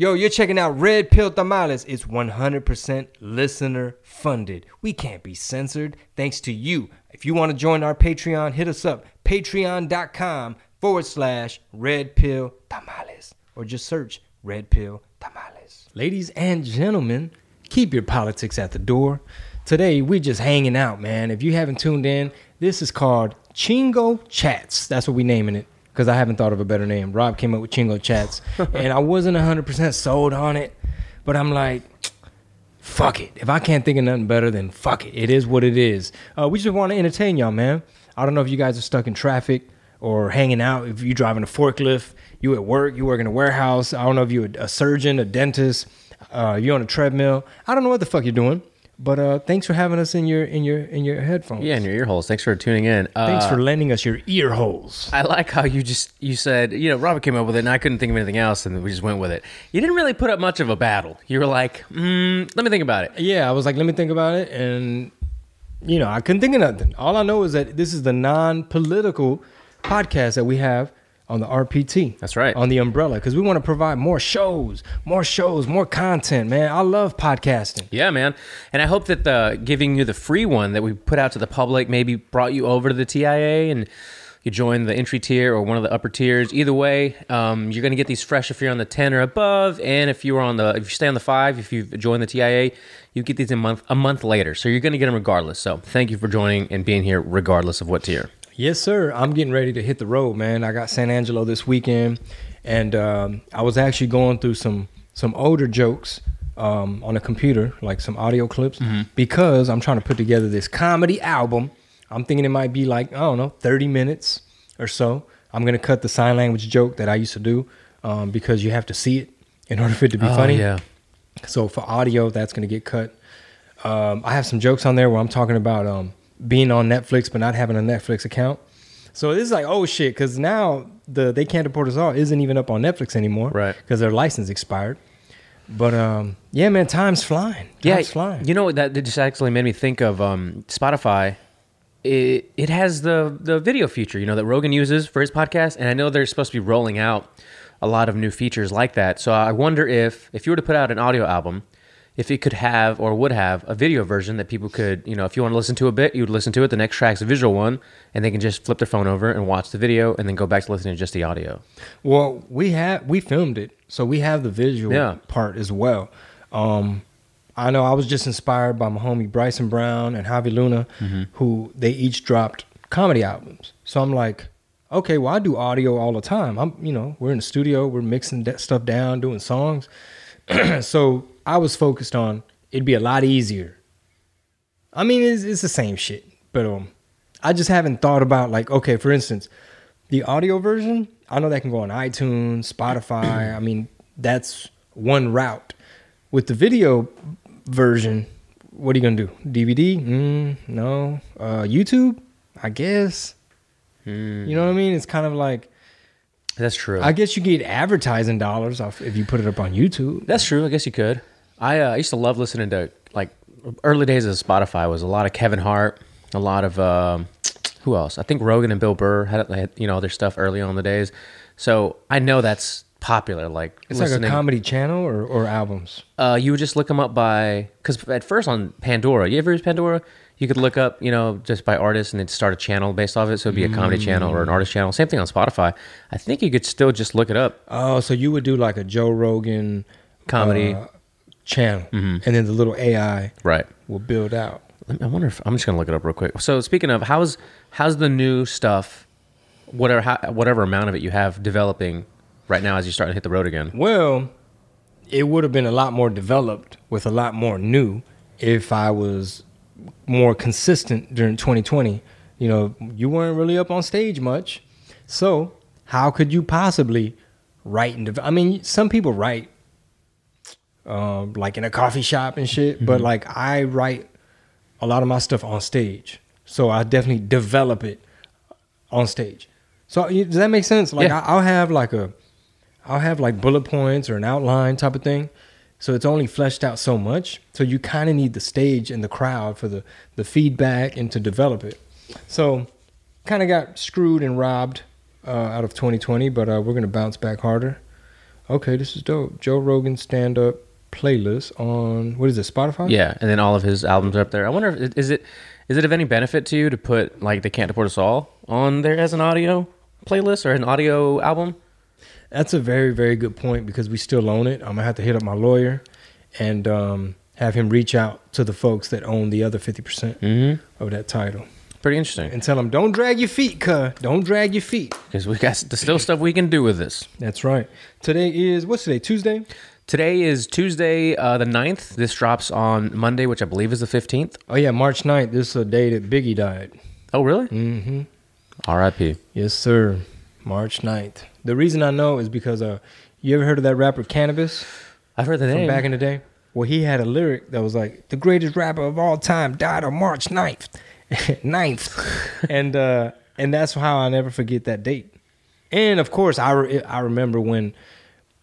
Yo, you're checking out Red Pill Tamales. It's 100% listener funded. We can't be censored thanks to you. If you want to join our Patreon, hit us up patreon.com forward slash Red Pill Tamales or just search Red Pill Tamales. Ladies and gentlemen, keep your politics at the door. Today, we're just hanging out, man. If you haven't tuned in, this is called Chingo Chats. That's what we're naming it because I haven't thought of a better name. Rob came up with Chingo Chats, and I wasn't 100% sold on it, but I'm like, fuck it. If I can't think of nothing better, then fuck it. It is what it is. Uh, we just want to entertain y'all, man. I don't know if you guys are stuck in traffic or hanging out. If you're driving a forklift, you at work, you work in a warehouse. I don't know if you're a surgeon, a dentist, uh, you're on a treadmill. I don't know what the fuck you're doing. But uh, thanks for having us in your in your in your headphones. Yeah, in your ear holes. Thanks for tuning in. Uh, Thanks for lending us your ear holes. I like how you just you said you know Robert came up with it and I couldn't think of anything else and we just went with it. You didn't really put up much of a battle. You were like, mm, let me think about it. Yeah, I was like, let me think about it, and you know, I couldn't think of nothing. All I know is that this is the non-political podcast that we have on the RPT. That's right. On the umbrella, because we want to provide more shows, more shows, more content. Man, I love podcasting. Yeah, man. And I hope that the giving you the free one that we put out to the public maybe brought you over to the TIA and you join the entry tier or one of the upper tiers. Either way, um, you're going to get these fresh if you're on the 10 or above. And if you're on the, if you stay on the five, if you join the TIA, you get these a month, a month later. So you're going to get them regardless. So thank you for joining and being here regardless of what tier. Yes, sir. I'm getting ready to hit the road, man. I got San Angelo this weekend, and um, I was actually going through some some older jokes um, on a computer, like some audio clips, because I'm trying to put together this comedy album. I'm thinking it might be like I don't know, 30 minutes or so. I'm gonna cut the sign language joke that I used to do um, because you have to see it in order for it to be funny. yeah. So for audio, that's going to get cut. Um, I have some jokes on there where I'm talking about um, being on Netflix but not having a Netflix account. So this is like oh shit because now the they can't deport us all isn't even up on Netflix anymore, Right. Because their license expired. But um, yeah, man, time's flying. Time's flying. You know what? That just actually made me think of um, Spotify. It, it has the the video feature, you know, that Rogan uses for his podcast, and I know they're supposed to be rolling out a lot of new features like that. So I wonder if if you were to put out an audio album, if it could have or would have a video version that people could, you know, if you want to listen to a bit, you would listen to it. The next track's a visual one, and they can just flip their phone over and watch the video, and then go back to listening to just the audio. Well, we have we filmed it, so we have the visual Yeah. part as well. Um, I know I was just inspired by my homie Bryson Brown and Javi Luna, who they each dropped comedy albums. So I'm like, okay, well I do audio all the time. I'm, you know, we're in the studio, we're mixing that stuff down, doing songs. so I was focused on it'd be a lot easier. I mean, it's, it's the same shit, but um, I just haven't thought about like, okay, for instance, the audio version. I know that can go on iTunes, Spotify. I mean, that's one route. With the video version, what are you gonna do? DVD? Mm, no. Uh, YouTube? I guess. You know what I mean? It's kind of like That's true. I guess you get advertising dollars off if you put it up on YouTube. That's true. I guess you could. I, uh, I used to love listening to like early days of Spotify was a lot of Kevin Hart, a lot of um, who else? I think Rogan and Bill Burr had, had you know their stuff early on in the days. So I know that's popular. Like It's like a comedy channel or, or albums. uh, you would just look them up by because at first on Pandora, you ever use Pandora? You could look up, you know, just by artist and then start a channel based off it. So it'd be a comedy channel or an artist channel. Same thing on Spotify. I think you could still just look it up. Oh, so you would do like a Joe Rogan Comedy. uh, channel, mm-hmm. and then the little AI Right. will build out. I wonder if I'm just gonna look it up real quick. So speaking of, how's how's the new stuff, whatever how, whatever amount of it you have developing right now as you start to hit the road again? Well, it would have been a lot more developed with a lot more new if I was more consistent during 2020. You know, you weren't really up on stage much. So, how could you possibly write and develop? I mean, some people write um, like in a coffee shop and shit. But like I write a lot of my stuff on stage, so I definitely develop it on stage. So does that make sense? Like Yeah. I, I'll have like a, I'll have like bullet points or an outline type of thing. So it's only fleshed out so much. So you kind of need the stage and the crowd for the the feedback and to develop it. So kind of got screwed and robbed uh, out of 2020, but uh, we're gonna bounce back harder. Okay, this is dope. Joe Rogan stand up playlist on what is it? Spotify? Yeah, and then all of his albums are up there. I wonder, if, is it is it of any benefit to you to put like "They Can't Deport Us All" on there as an audio playlist or an audio album? That's a very, very good point because we still own it. I'm gonna have to hit up my lawyer and um, have him reach out to the folks that own the other 50% Mm-hmm. of that title Pretty interesting and tell them, don't drag your feet, cuh. Don't drag your feet. because we got still stuff we can do with this. That's right. Today is, what's today? Tuesday? Today is Tuesday, uh, the 9th. This drops on Monday, which I believe is the 15th. Oh, yeah, March 9th. This is a day that Biggie died. Oh, really? Mm-hmm. R.I.P. Yes, sir. March 9th. The reason I know is because uh, you ever heard of that rapper Canibus I've heard the from name. back in the day? Well, he had a lyric that was like, the greatest rapper of all time died on March 9th. 9th. and uh, and that's how I never forget that date. And of course, I, re- I remember when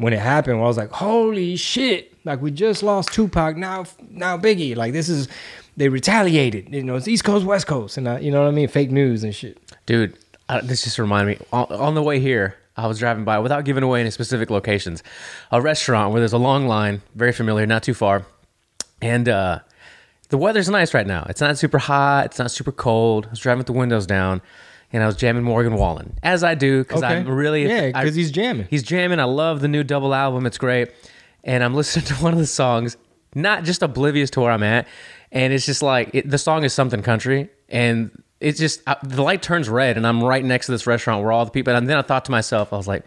when it happened, I was like, holy shit. Like, we just lost Tupac. Now, now Biggie. Like, this is, they retaliated. You know, it's East Coast, West Coast. And, I, you know what I mean? Fake news and shit. Dude, this just reminded me. On, on the way here, I was driving by, without giving away any specific locations, a restaurant where there's a long line, very familiar, not too far. And uh, the weather's nice right now. It's not super hot, it's not super cold. I was driving with the windows down, and I was jamming Morgan Wallen, as I do, because I'm really. Yeah, I- because he's jamming. He's jamming. I love the new double album. It's great. And I'm listening to one of the songs, not just oblivious to where I'm at. And it's just like it, the song is something country. And it's just uh, the light turns red, and I'm right next to this restaurant where all the people. And then I thought to myself, I was like,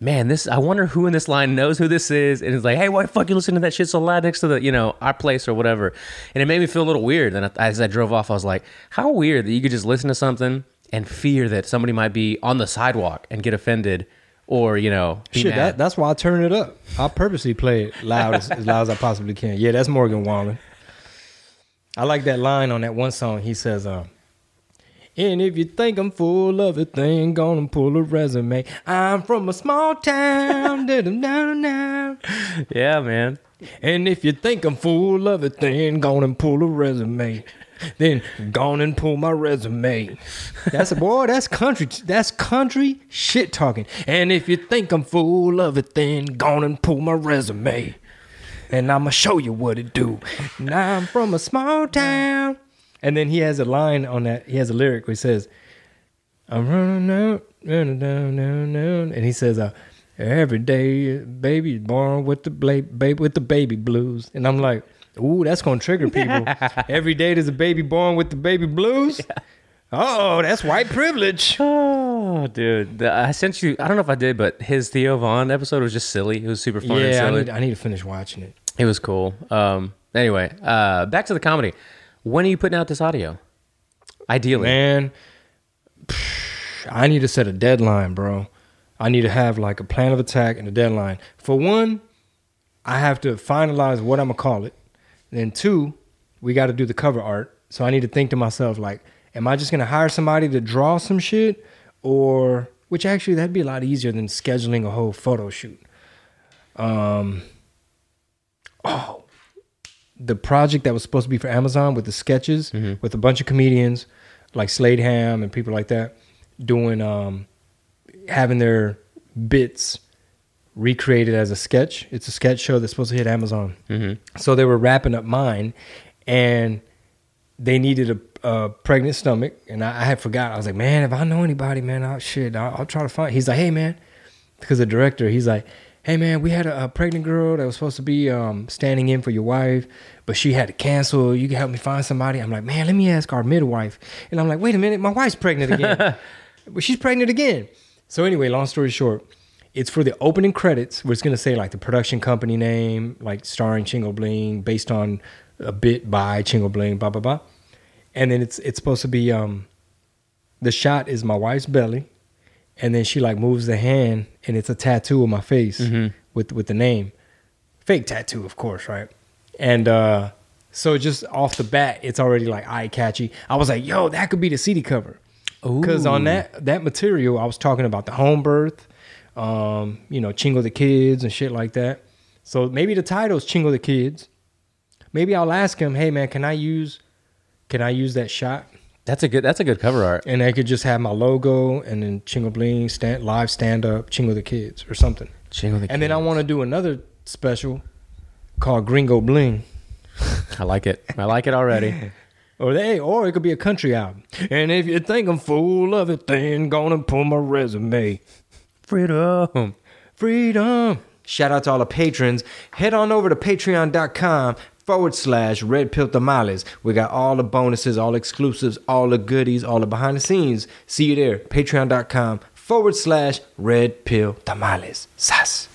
man, this. I wonder who in this line knows who this is. And it's like, hey, why the fuck you listen to that shit so loud next to the, you know, our place or whatever. And it made me feel a little weird. And I, as I drove off, I was like, how weird that you could just listen to something and fear that somebody might be on the sidewalk and get offended. Or you know, be Shit, that, that's why I turn it up. I purposely play it loud as, as loud as I possibly can. Yeah, that's Morgan Wallen. I like that line on that one song. He says, uh, and if you think I'm full of it, then gonna pull a resume. I'm from a small town. Yeah, man. and if you think I'm full of it, then gonna pull a resume. Then gone and pull my resume. That's a boy. That's country. That's country shit talking. And if you think I'm full of it, then gone and pull my resume. And I'ma show you what it do. Now I'm from a small town. And then he has a line on that. He has a lyric where he says, "I'm running out, running down, down, down," and he says, uh, "Every day, baby born with the baby with the baby blues." And I'm like, "Ooh, that's gonna trigger people." Every day there's a baby born with the baby blues. Oh, that's white privilege. Oh, dude. The- I sent you, I don't know if I did, but his Theo Von episode was just silly. It was super fun and Yeah, I silly. need, I need to finish watching it. it was cool. Um, anyway, uh, back to the comedy. When are you putting out this audio? Ideally. Man, I need to set a deadline, bro. I need to have like a plan of attack and a deadline. For one, I have to finalize what I'm gonna call it. Then two, we got to do the cover art. So I need to think to myself like, am I just gonna hire somebody to draw some shit, or which actually that'd be a lot easier than scheduling a whole photo shoot. Um. Oh, the project that was supposed to be for Amazon with the sketches with a bunch of comedians like Slade Ham and people like that doing um having their bits recreated as a sketch. It's a sketch show that's supposed to hit Amazon. So they were wrapping up mine and they needed a, a pregnant stomach and I, I had forgot. I was like, man, if I know anybody, man, I'll shit, I'll, I'll try to find. He's like, hey, man, because the director, he's like, hey, man, we had a, a pregnant girl that was supposed to be um, standing in for your wife, but she had to cancel. You can help me find somebody. I'm like, man, let me ask our midwife. And I'm like, wait a minute, my wife's pregnant again. but she's pregnant again. So anyway, long story short, it's for the opening credits where it's gonna say like the production company name, like starring Chingo Bling, based on a bit by Chingo Bling, blah blah blah. And then it's it's supposed to be um the shot is my wife's belly, and then she like moves the hand and it's a tattoo of my face with with the name. fake tattoo, of course, right? And uh, so just off the bat, it's already like eye catchy. I was like, yo, that could be the CD cover. Because on that that material, I was talking about the home birth, um, you know, Chingo the kids and shit like that. So maybe the title's Chingo the kids. Maybe I'll ask him, hey man, can I use can I use that shot? That's a good. That's a good cover art. And I could just have my logo and then Chingo Bling stand live stand up Chingo the kids or something. Chingo the And then I want to do another special called Gringo Bling. I like it. I like it already. Or they, or it could be a country album. And if you think I'm full of it, then gonna pull my resume. Freedom. Freedom. Shout out to all the patrons. Head on over to patreon.com forward slash red pill tamales. We got all the bonuses, all exclusives, all the goodies, all the behind the scenes. See you there. Patreon.com forward slash red pill tamales. Sas.